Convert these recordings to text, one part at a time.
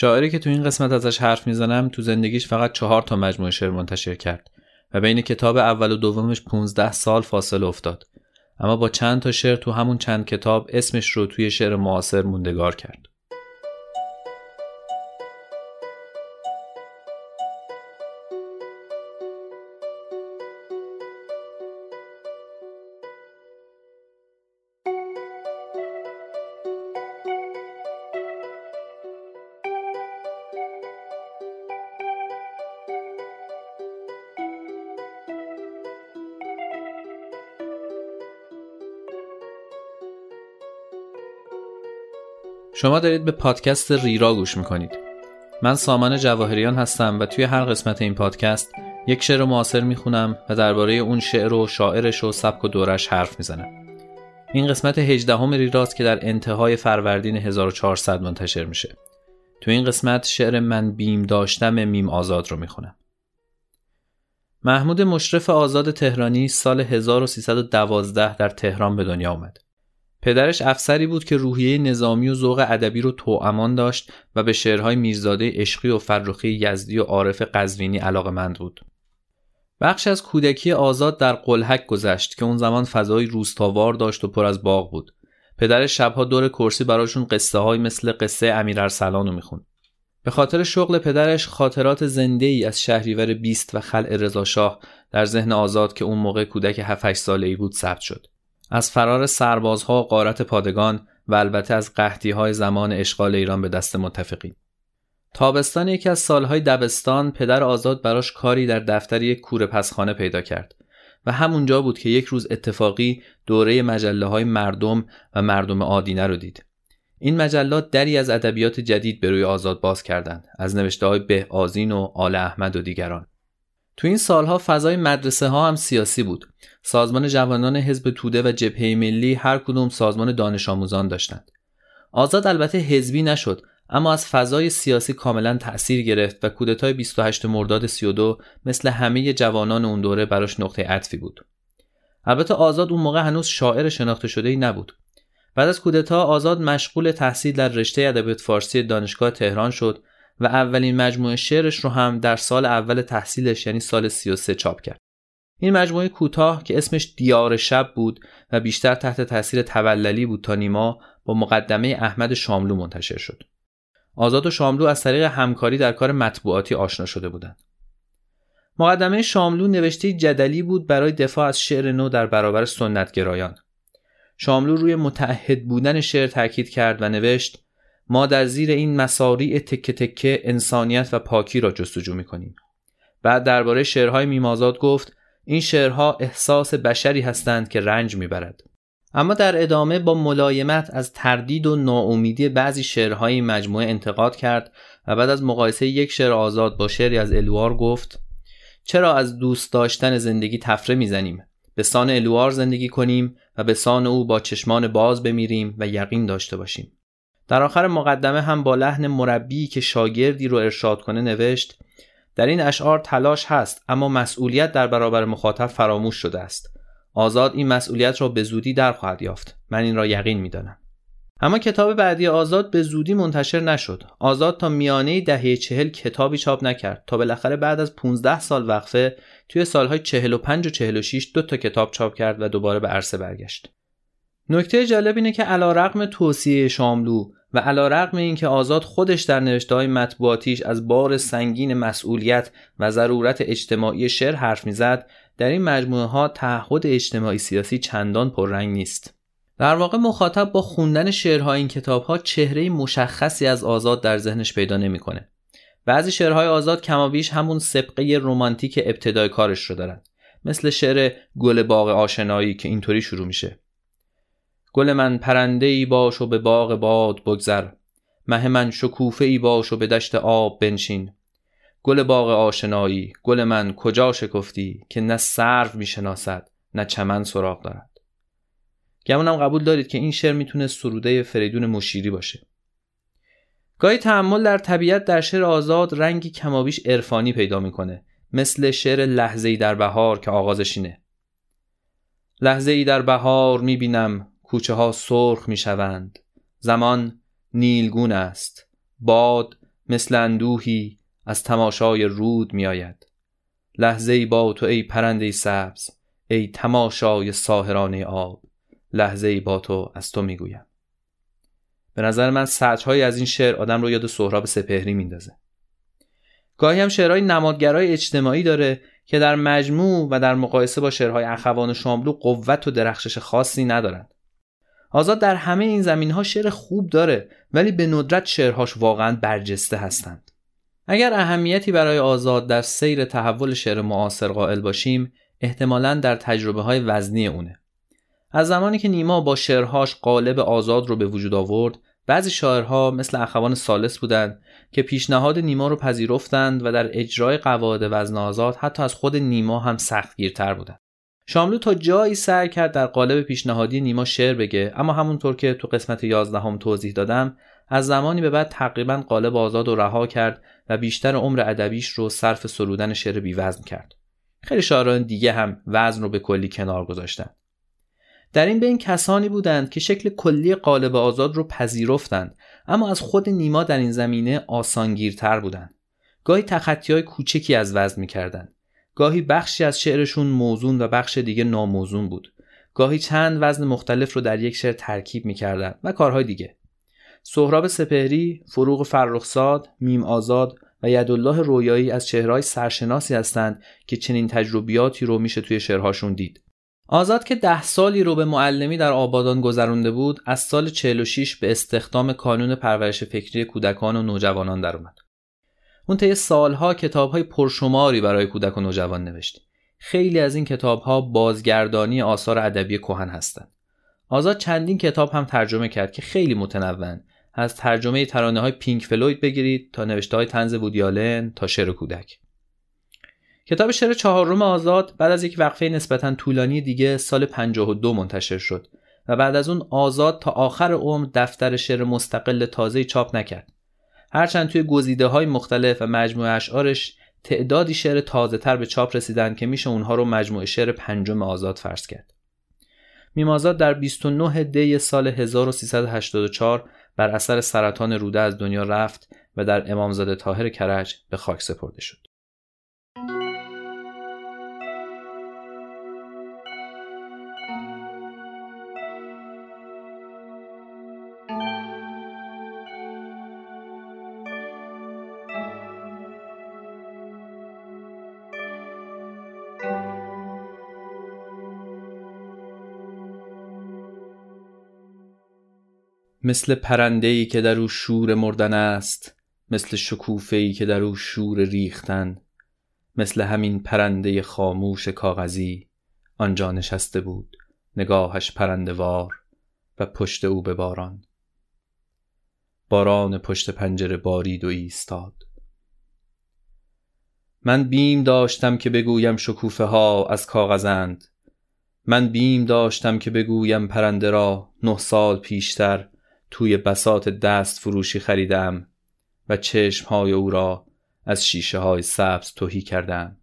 شاعری که تو این قسمت ازش حرف می‌زنم تو زندگیش فقط چهار تا مجموعه شعر منتشر کرد و بین کتاب اول و دومش 15 سال فاصله افتاد. اما با چند تا شعر تو همون چند کتاب اسمش رو توی شعر معاصر موندگار کرد. شما دارید به پادکست ریرا گوش می‌کنید. من سامان جواهریان هستم و توی هر قسمت این پادکست یک شعر معاصر می‌خونم و درباره اون شعر و شاعرش و سبک و دورش حرف می‌زنم. این قسمت 18 هم ریراست که در انتهای فروردین 1400 منتشر میشه. تو این قسمت شعر من بیم داشتم میم آزاد رو می‌خونم. محمود مشرف آزاد تهرانی سال 1312 در تهران به دنیا آمد پدرش افسری بود که روحیه نظامی و ذوق ادبی رو توامان داشت و به شعرهای میرزاده عشقی و فرخی یزدی و عارف قزوینی علاقمند بود. بخش از کودکی آزاد در قلحک گذشت که اون زمان فضای روستاوار داشت و پر از باغ بود. پدرش شبها دور کرسی براشون قصه های مثل قصه امیر ارسلان رو میخون. به خاطر شغل پدرش خاطرات زنده ای از شهریور بیست و خلع رضاشاه در ذهن آزاد که اون موقع کودک 7 ساله ای بود ثبت شد. از فرار سربازها و قارت پادگان و البته از قحطی های زمان اشغال ایران به دست متفقین. تابستان یکی از سالهای دبستان پدر آزاد براش کاری در دفتر یک کوره پسخانه پیدا کرد و همونجا بود که یک روز اتفاقی دوره مجله های مردم و مردم آدینه رو دید. این مجلات دری از ادبیات جدید به روی آزاد باز کردند از نوشته های به آزین و آل احمد و دیگران. تو این سالها فضای مدرسه ها هم سیاسی بود. سازمان جوانان حزب توده و جبهه ملی هر کدوم سازمان دانش آموزان داشتند. آزاد البته حزبی نشد اما از فضای سیاسی کاملا تأثیر گرفت و کودتای 28 مرداد 32 مثل همه جوانان اون دوره براش نقطه عطفی بود. البته آزاد اون موقع هنوز شاعر شناخته شده ای نبود. بعد از کودتا آزاد مشغول تحصیل در رشته ادبیات فارسی دانشگاه تهران شد و اولین مجموعه شعرش رو هم در سال اول تحصیلش یعنی سال 33 چاپ کرد. این مجموعه کوتاه که اسمش دیار شب بود و بیشتر تحت تاثیر توللی بود تا نیما با مقدمه احمد شاملو منتشر شد. آزاد و شاملو از طریق همکاری در کار مطبوعاتی آشنا شده بودند. مقدمه شاملو نوشته جدلی بود برای دفاع از شعر نو در برابر سنتگرایان. شاملو روی متعهد بودن شعر تاکید کرد و نوشت ما در زیر این مساری تکه تکه انسانیت و پاکی را جستجو می‌کنیم. بعد درباره شعرهای میمازاد گفت این شعرها احساس بشری هستند که رنج می‌برد. اما در ادامه با ملایمت از تردید و ناامیدی بعضی شعرهای مجموعه انتقاد کرد و بعد از مقایسه یک شعر آزاد با شعری از الوار گفت چرا از دوست داشتن زندگی تفره می‌زنیم؟ به سان الوار زندگی کنیم و به سان او با چشمان باز بمیریم و یقین داشته باشیم. در آخر مقدمه هم با لحن مربی که شاگردی رو ارشاد کنه نوشت در این اشعار تلاش هست اما مسئولیت در برابر مخاطب فراموش شده است. آزاد این مسئولیت را به زودی در خواهد یافت. من این را یقین می‌دانم. اما کتاب بعدی آزاد به زودی منتشر نشد. آزاد تا میانه دهه چهل کتابی چاپ نکرد. تا بالاخره بعد از 15 سال وقفه توی سالهای 45 و 46 دو تا کتاب چاپ کرد و دوباره به عرصه برگشت. نکته جالب اینه که علا رقم توصیه شاملو و علا رقم این که آزاد خودش در نوشته مطبوعاتیش از بار سنگین مسئولیت و ضرورت اجتماعی شعر حرف می‌زد در این مجموعه ها تعهد اجتماعی سیاسی چندان پررنگ نیست در واقع مخاطب با خوندن شعرهای این کتاب ها چهره مشخصی از آزاد در ذهنش پیدا نمی‌کنه. بعضی شعرهای آزاد کمابیش همون سبقه رمانتیک ابتدای کارش رو دارن مثل شعر گل باغ آشنایی که اینطوری شروع میشه گل من پرنده ای باش و به باغ باد بگذر. مه من شکوفه ای باش و به دشت آب بنشین. گل باغ آشنایی گل من کجا شکفتی که نه سرو می‌شناسد نه چمن سراغ دارد. گمونم قبول دارید که این شعر می‌تونه سروده فریدون مشیری باشه. گاهی تحمل در طبیعت در شعر آزاد رنگی کمابیش عرفانی پیدا می‌کنه مثل شعر لحظه ای در بهار که آغازش اینه. لحظه ای در بهار می‌بینم کوچه ها سرخ می شوند زمان نیلگون است. باد مثل اندوهی از تماشای رود میآید. لحظه ای با تو ای پرنده سبز ای تماشای ساهرانه آب. لحظه ای با تو از تو می‌گویم. به نظر من سطرهایی از این شعر آدم رو یاد سهراب سپهری میندازه. گاهی هم شعرهای نمادگرای اجتماعی داره که در مجموع و در مقایسه با شعرهای اخوان شاملو قوت و درخشش خاصی ندارند. آزاد در همه این زمین ها شعر خوب داره ولی به ندرت شعرهاش واقعا برجسته هستند. اگر اهمیتی برای آزاد در سیر تحول شعر معاصر قائل باشیم احتمالا در تجربه های وزنی اونه. از زمانی که نیما با شعرهاش قالب آزاد رو به وجود آورد بعضی شاعرها مثل اخوان سالس بودند که پیشنهاد نیما رو پذیرفتند و در اجرای قواعد وزن آزاد حتی از خود نیما هم سختگیرتر بودند. شاملو تا جایی سعی کرد در قالب پیشنهادی نیما شعر بگه اما همونطور که تو قسمت 11 هم توضیح دادم از زمانی به بعد تقریبا قالب آزاد و رها کرد و بیشتر عمر ادبیش رو صرف سرودن شعر بیوزن کرد. خیلی شاعران دیگه هم وزن رو به کلی کنار گذاشتن. در این بین کسانی بودند که شکل کلی قالب آزاد رو پذیرفتند اما از خود نیما در این زمینه آسانگیرتر بودند. گاهی تخطی های کوچکی از وزن می‌کردند. گاهی بخشی از شعرشون موزون و بخش دیگه ناموزون بود گاهی چند وزن مختلف رو در یک شعر ترکیب می‌کردند و کارهای دیگه سهراب سپهری، فروغ فرخزاد، میم آزاد و یدالله رویایی از چهرهای سرشناسی هستند که چنین تجربیاتی رو میشه توی شعرهاشون دید. آزاد که ده سالی رو به معلمی در آبادان گذرونده بود از سال 46 به استخدام کانون پرورش فکری کودکان و نوجوانان در اومد. اون طی سالها کتابهای پرشماری برای کودک و نوجوان نوشت. خیلی از این کتابها بازگردانی آثار ادبی کهن هستند. آزاد چندین کتاب هم ترجمه کرد که خیلی متنوع از ترجمه ترانه های پینک فلوید بگیرید تا نوشته های تنز وودیالن تا شعر کودک کتاب شعر چهارم آزاد بعد از یک وقفه نسبتا طولانی دیگه سال 52 منتشر شد و بعد از اون آزاد تا آخر عمر دفتر شعر مستقل تازه چاپ نکرد هرچند توی گزیده های مختلف و مجموعه اشعارش تعدادی شعر تازه تر به چاپ رسیدن که میشه اونها رو مجموعه شعر پنجم آزاد فرض کرد میمازاد در 29 دی سال 1384 بر اثر سرطان روده از دنیا رفت و در امامزاده طاهر کرج به خاک سپرده شد. مثل پرنده‌ای که در او شور مردن است مثل شکوفه‌ای که در او شور ریختن مثل همین پرنده خاموش کاغذی. آنجا نشسته بود نگاهش پرندوار و پشت او به باران. باران پشت پنجره بارید و ایستاد. من بیم داشتم که بگویم شکوفه ها از کاغذند. من بیم داشتم که بگویم پرنده را نه سال پیشتر توی بسات دست فروشی خریدم و های او را از شیشه های سبز توهی کردم.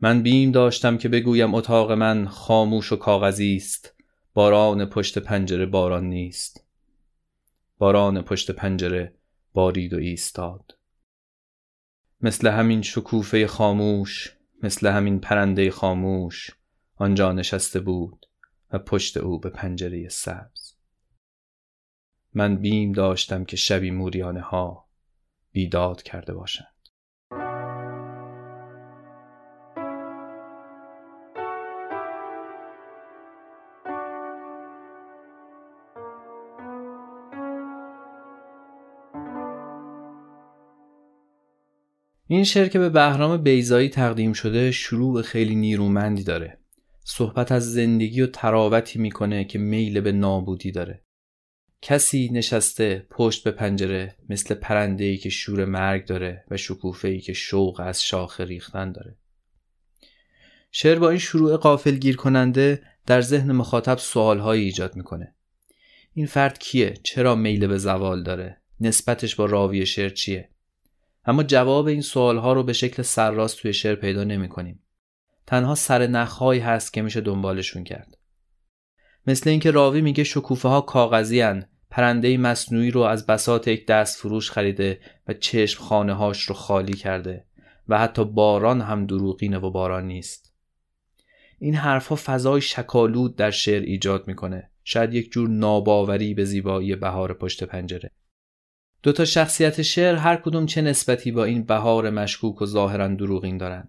من بیم داشتم که بگویم اتاق من خاموش و کاغذی است. باران پشت پنجره باران نیست. باران پشت پنجره بارید و ایستاد. مثل همین شکوفه خاموش مثل همین پرنده خاموش آنجا نشسته بود و پشت او به پنجره سبز. من بیم داشتم که شبی موریانه ها بیداد کرده باشند. این شعر که به بهرام بیزایی تقدیم شده شروع خیلی نیرومندی داره. صحبت از زندگی و تراوتی می‌کنه که میل به نابودی داره. کسی نشسته پشت به پنجره مثل پرنده که شور مرگ داره و شکوفه که شوق از شاخ ریختن داره شعر با این شروع قافل گیر کننده در ذهن مخاطب سوالهایی ایجاد می‌کنه این فرد کیه؟ چرا میل به زوال داره؟ نسبتش با راوی شعر چیه؟ اما جواب این سوالها رو به شکل سرراست توی شعر پیدا نمی کنیم. تنها سر نخهایی هست که میشه دنبالشون کرد. مثل اینکه راوی میگه شکوفه ها کاغذی هن پرنده مصنوعی رو از بسات یک دست فروش خریده و چشم خانه هاش رو خالی کرده و حتی باران هم دروغینه و باران نیست. این حرفها فضای شکالود در شعر ایجاد می‌کنه. شاید یک جور ناباوری به زیبایی بهار پشت پنجره. دو تا شخصیت شعر هر کدوم چه نسبتی با این بهار مشکوک و ظاهرا دروغین دارن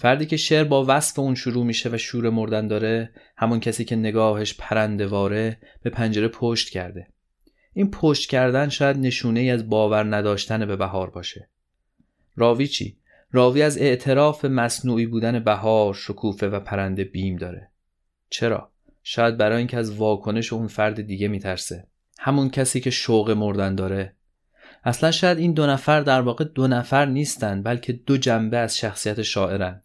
فردی که شعر با وصف اون شروع میشه و شور مردن داره همون کسی که نگاهش پرندواره به پنجره پشت کرده. این پشت کردن شاید نشونه ای از باور نداشتن به بهار باشه. راوی چی؟ راوی از اعتراف مصنوعی بودن بهار، شکوفه و پرنده بیم داره. چرا؟ شاید برای اینکه از واکنش اون فرد دیگه میترسه. همون کسی که شوق مردن داره. اصلا شاید این دو نفر در واقع دو نفر نیستن بلکه دو جنبه از شخصیت شاعرن.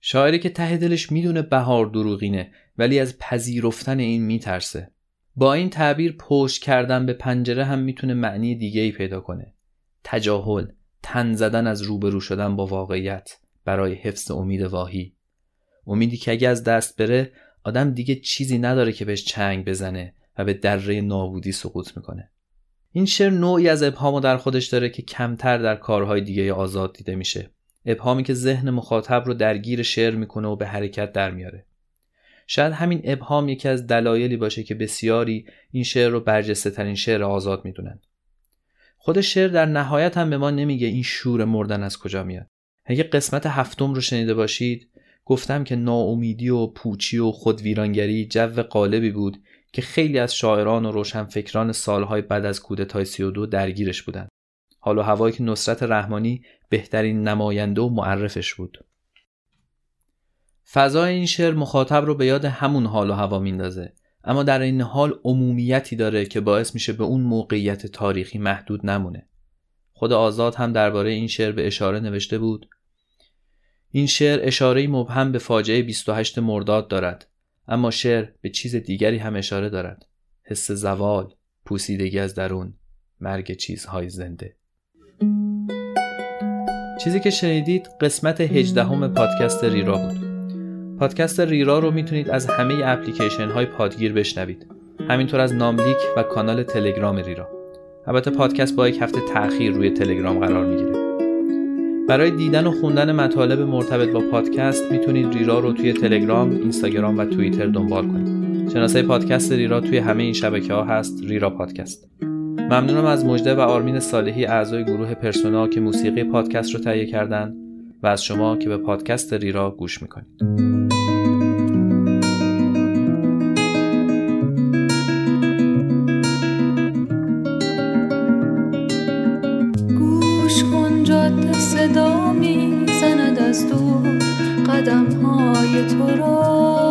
شاعری که ته دلش می‌دونه بهار دروغینه ولی از پذیرفتن این میترسه. با این تعبیر پشت کردن به پنجره هم می‌تونه معنی دیگه ای پیدا کنه. تجاهل تن زدن از روبرو شدن با واقعیت برای حفظ امید واهی. امیدی که اگه از دست بره آدم دیگه چیزی نداره که بهش چنگ بزنه و به دره نابودی سقوط می‌کنه. این شعر نوعی از ابهامو در خودش داره که کمتر در کارهای دیگه آزاد دیده میشه. ابهامی که ذهن مخاطب رو درگیر شعر می‌کنه و به حرکت در میاره. شاید همین ابهام یکی از دلایلی باشه که بسیاری این شعر رو برجسته ترین شعر آزاد می‌دونن خود شعر در نهایت هم به ما نمیگه این شور مردن از کجا میاد. اگه قسمت هفتم رو شنیده باشید گفتم که ناامیدی و پوچی و خودویرانگری جو قالبی بود که خیلی از شاعران و روشنفکران سالهای بعد از کودتای 32 درگیرش بودند. حال و هوایی که نصرت رحمانی بهترین نماینده و معرفش بود. فضای این شعر مخاطب رو به یاد همون حال و هوا میندازه. اما در این حال عمومیتی داره که باعث میشه به اون موقعیت تاریخی محدود نمونه. خود آزاد هم درباره این شعر به اشاره نوشته بود. این شعر اشاره مبهم به فاجعه 28 مرداد دارد. اما شعر به چیز دیگری هم اشاره دارد. حس زوال پوسیدگی از درون مرگ چیزهای زنده. چیزی که شنیدید قسمت 18 همه پادکست ریرا بود پادکست ریرا رو می‌تونید از همه اپلیکیشن های پادگیر بشنوید همینطور از ناملیک و کانال تلگرام ریرا البته پادکست با یک هفته تاخیر روی تلگرام قرار می‌گیره برای دیدن و خوندن مطالب مرتبط با پادکست می‌تونید ریرا رو توی تلگرام، اینستاگرام و توییتر دنبال کنید. شناسه پادکست ریرا توی همه این شبکه ها هست ریرا پادکست. ممنونم از مجده و آرمین صالحی اعضای گروه پرسونا که موسیقی پادکست رو تهیه کردن و از شما که به پادکست ریرا گوش می‌کنید. صدا می‌زند از دور قدم های تو را